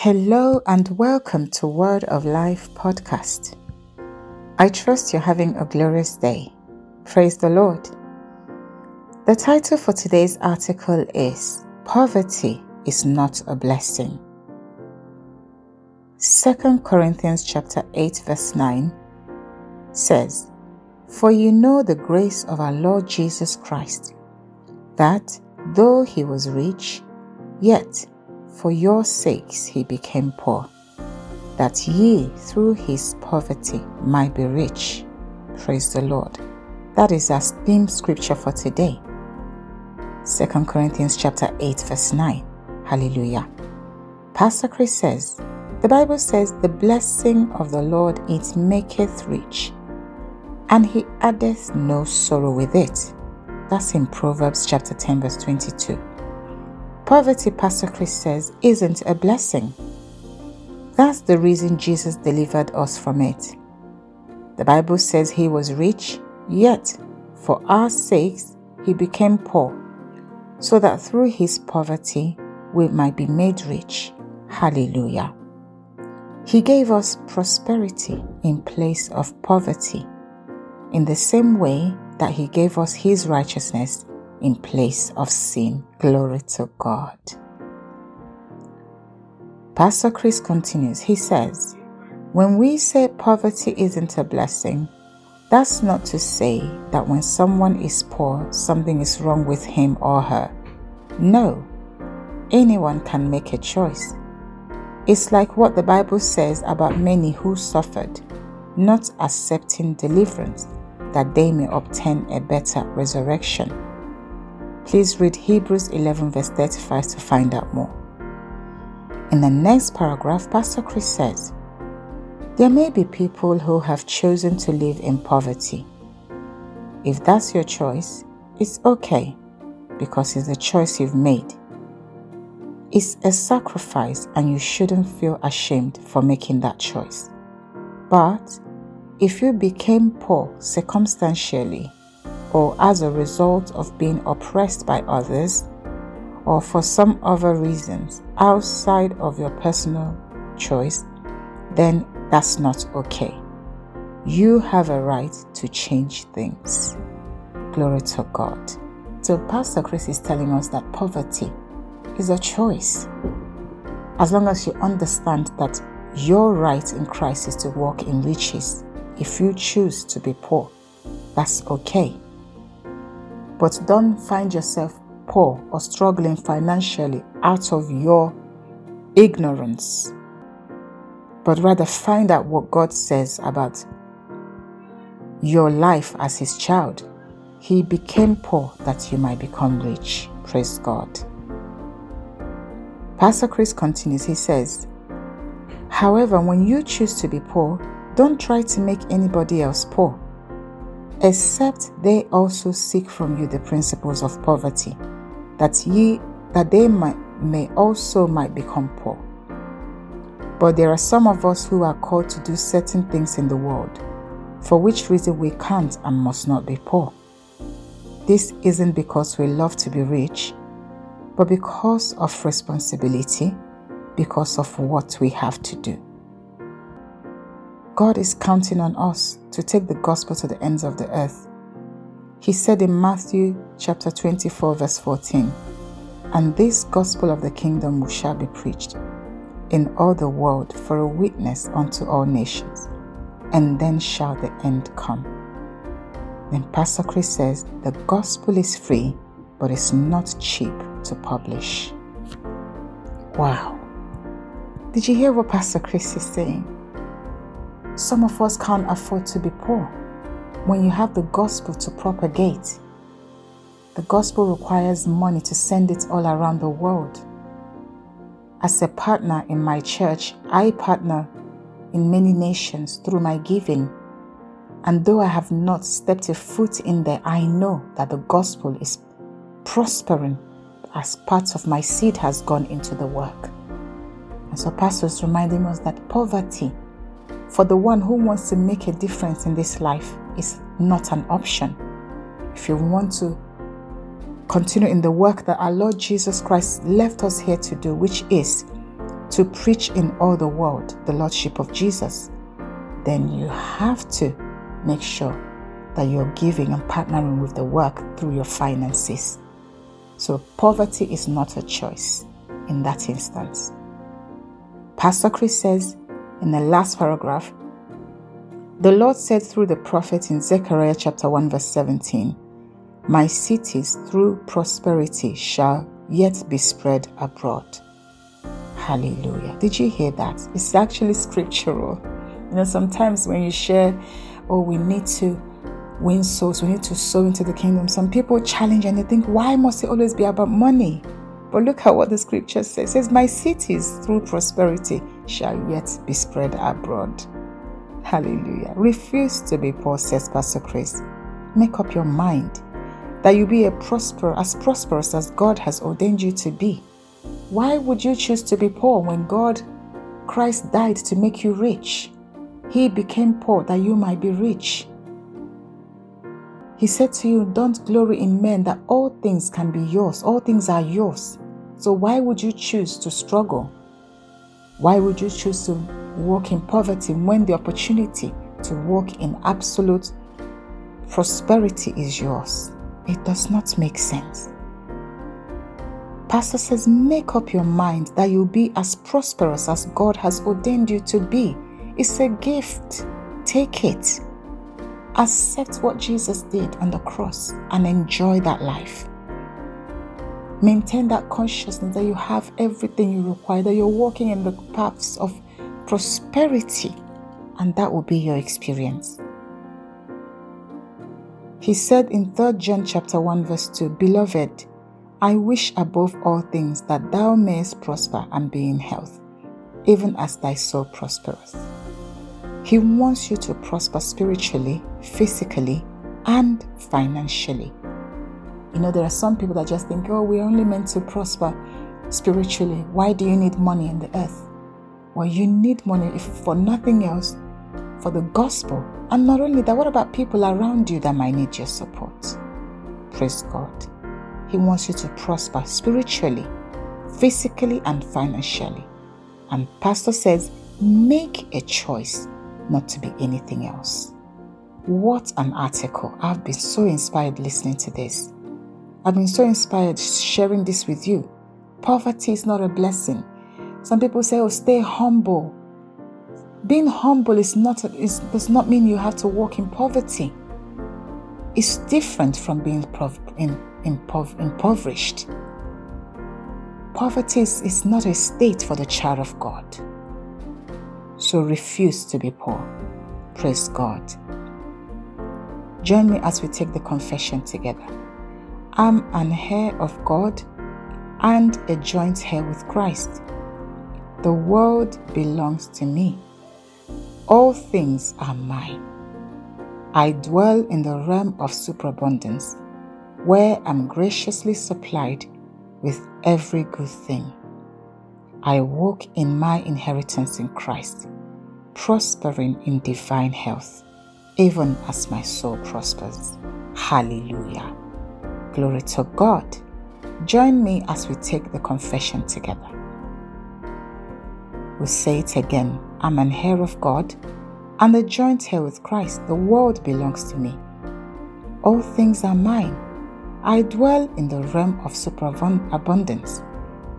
Hello and welcome to Word of Life podcast. I trust you're having a glorious day. Praise the Lord. The title for today's article is Poverty is not a blessing. 2 Corinthians chapter 8 verse 9 says, For you know the grace of our Lord Jesus Christ, that though he was rich, yet for your sakes he became poor, that ye through his poverty might be rich. Praise the Lord. That is our theme scripture for today. 2 Corinthians chapter 8 verse 9. Hallelujah. Pastor Chris says, the Bible says, The blessing of the Lord it maketh rich, and he addeth no sorrow with it. That's in Proverbs chapter 10, verse 22. Poverty, Pastor Chris says, isn't a blessing. That's the reason Jesus delivered us from it. The Bible says he was rich, yet for our sakes he became poor, so that through his poverty we might be made rich. Hallelujah. He gave us prosperity in place of poverty, in the same way that he gave us his righteousness in place of sin. Glory to God. Pastor Chris continues. He says, When we say poverty isn't a blessing, that's not to say that when someone is poor, something is wrong with him or her. No, anyone can make a choice. It's like what the Bible says about many who suffered, not accepting deliverance, that they may obtain a better resurrection. Please read Hebrews 11, verse 35 to find out more. In the next paragraph, Pastor Chris says, There may be people who have chosen to live in poverty. If that's your choice, it's okay because it's a choice you've made. It's a sacrifice, and you shouldn't feel ashamed for making that choice. But if you became poor circumstantially, or as a result of being oppressed by others, or for some other reasons outside of your personal choice, then that's not okay. You have a right to change things. Glory to God. So, Pastor Chris is telling us that poverty is a choice. As long as you understand that your right in Christ is to walk in riches, if you choose to be poor, that's okay. But don't find yourself poor or struggling financially out of your ignorance, but rather find out what God says about your life as His child. He became poor that you might become rich. Praise God. Pastor Chris continues, he says, However, when you choose to be poor, don't try to make anybody else poor except they also seek from you the principles of poverty, that ye that they might, may also might become poor. But there are some of us who are called to do certain things in the world, for which reason we can't and must not be poor. This isn't because we love to be rich, but because of responsibility, because of what we have to do. God is counting on us to take the gospel to the ends of the earth. He said in Matthew chapter 24, verse 14, And this gospel of the kingdom shall be preached in all the world for a witness unto all nations, and then shall the end come. Then Pastor Chris says the gospel is free, but it's not cheap to publish. Wow. Did you hear what Pastor Chris is saying? Some of us can't afford to be poor. When you have the gospel to propagate, the gospel requires money to send it all around the world. As a partner in my church, I partner in many nations through my giving. And though I have not stepped a foot in there, I know that the gospel is prospering as part of my seed has gone into the work. And so, Pastor is reminding us that poverty for the one who wants to make a difference in this life is not an option. If you want to continue in the work that our Lord Jesus Christ left us here to do, which is to preach in all the world the Lordship of Jesus, then you have to make sure that you're giving and partnering with the work through your finances. So, poverty is not a choice in that instance. Pastor Chris says in the last paragraph, the Lord said through the prophet in Zechariah chapter 1, verse 17, My cities through prosperity shall yet be spread abroad. Hallelujah. Did you hear that? It's actually scriptural. You know, sometimes when you share, oh, we need to win souls, we need to sow into the kingdom, some people challenge and they think, why must it always be about money? But look at what the scripture says. It says, My cities through prosperity shall yet be spread abroad. Hallelujah. Refuse to be poor, says Pastor Chris. Make up your mind that you be a prosper as prosperous as God has ordained you to be. Why would you choose to be poor when God, Christ, died to make you rich? He became poor that you might be rich. He said to you, Don't glory in men that all things can be yours, all things are yours. So why would you choose to struggle? Why would you choose to walk in poverty when the opportunity to walk in absolute prosperity is yours? It does not make sense. Pastor says, make up your mind that you'll be as prosperous as God has ordained you to be. It's a gift. Take it. Accept what Jesus did on the cross and enjoy that life. Maintain that consciousness that you have everything you require, that you're walking in the paths of prosperity, and that will be your experience. He said in 3 John chapter 1 verse 2, Beloved, I wish above all things that thou mayest prosper and be in health, even as thy soul prospereth. He wants you to prosper spiritually, physically, and financially. You know, there are some people that just think, oh, we're only meant to prosper spiritually. Why do you need money in the earth? Well, you need money if for nothing else, for the gospel. And not only that, what about people around you that might need your support? Praise God. He wants you to prosper spiritually, physically, and financially. And Pastor says, make a choice not to be anything else. What an article. I've been so inspired listening to this. I've been so inspired sharing this with you. Poverty is not a blessing. Some people say, oh, stay humble. Being humble is not, is, does not mean you have to walk in poverty. It's different from being in impov- impoverished. Poverty is, is not a state for the child of God. So refuse to be poor. Praise God. Join me as we take the confession together. I'm an heir of God and a joint heir with Christ. The world belongs to me. All things are mine. I dwell in the realm of superabundance where I'm graciously supplied with every good thing. I walk in my inheritance in Christ, prospering in divine health, even as my soul prospers. Hallelujah. Glory to God. Join me as we take the confession together. We'll say it again I'm an heir of God and a joint heir with Christ. The world belongs to me. All things are mine I dwell in the realm of superabundance,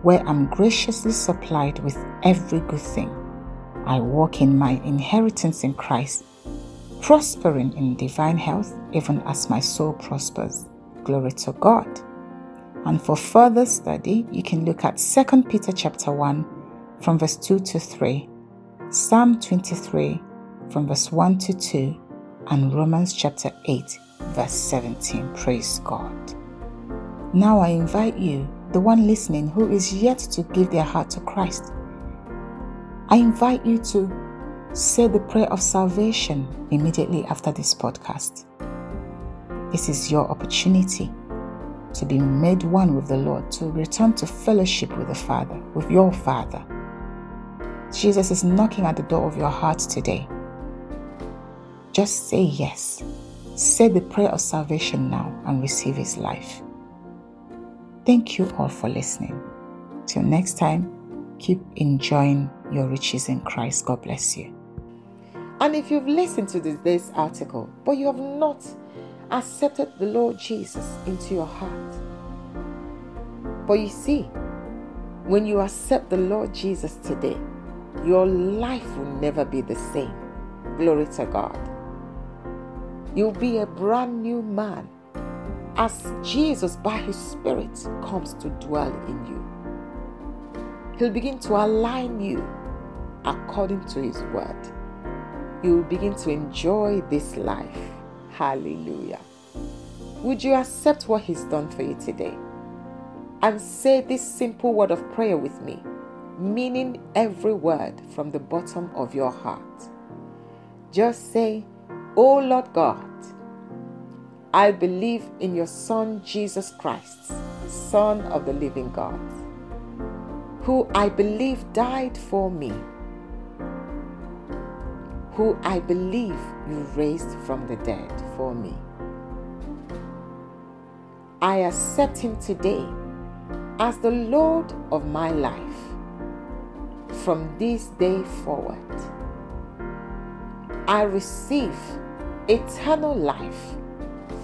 where I'm graciously supplied with every good thing. I walk in my inheritance in Christ, prospering in divine health, even as my soul prospers. Glory to God. And for further study, you can look at 2 Peter chapter 1 from verse 2 to 3, Psalm 23 from verse 1 to 2, and Romans chapter 8 verse 17. Praise God. Now I invite you, the one listening who is yet to give their heart to Christ, I invite you to say the prayer of salvation immediately after this podcast. This is your opportunity to be made one with the Lord, to return to fellowship with the Father, with your Father. Jesus is knocking at the door of your heart today. Just say yes. Say the prayer of salvation now and receive His life. Thank you all for listening. Till next time, keep enjoying your riches in Christ. God bless you. And if you've listened to today's article, but you have not accepted the Lord Jesus into your heart, but you see, when you accept the Lord Jesus today, your life will never be the same. Glory to God. You'll be a brand new man as Jesus, by His Spirit, comes to dwell in you. He'll begin to align you according to His word. You will begin to enjoy this life. Hallelujah. Would you accept what He's done for you today? And say this simple word of prayer with me, meaning every word from the bottom of your heart. Just say, Oh Lord God, I believe in your Son Jesus Christ, Son of the living God, who I believe died for me, who I believe you raised from the dead for me. I accept him today as the Lord of my life from this day forward. I receive eternal life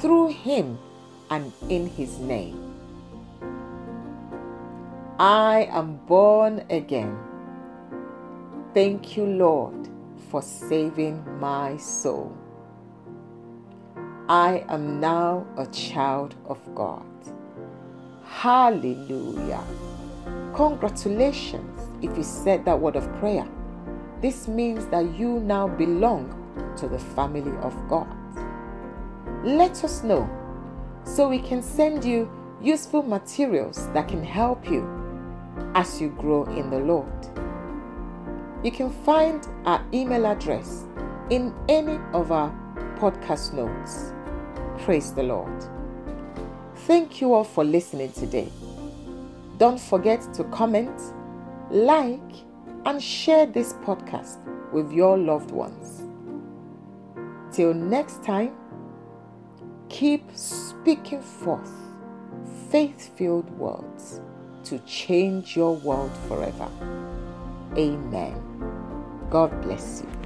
through him and in his name. I am born again. Thank you, Lord, for saving my soul. I am now a child of God. Hallelujah. Congratulations if you said that word of prayer. This means that you now belong to the family of God let us know so we can send you useful materials that can help you as you grow in the Lord. You can find our email address in any of our podcast notes. Praise the Lord. Thank you all for listening today. Don't forget to comment, like, and share this podcast with your loved ones. Till next time, Keep speaking forth faith filled words to change your world forever. Amen. God bless you.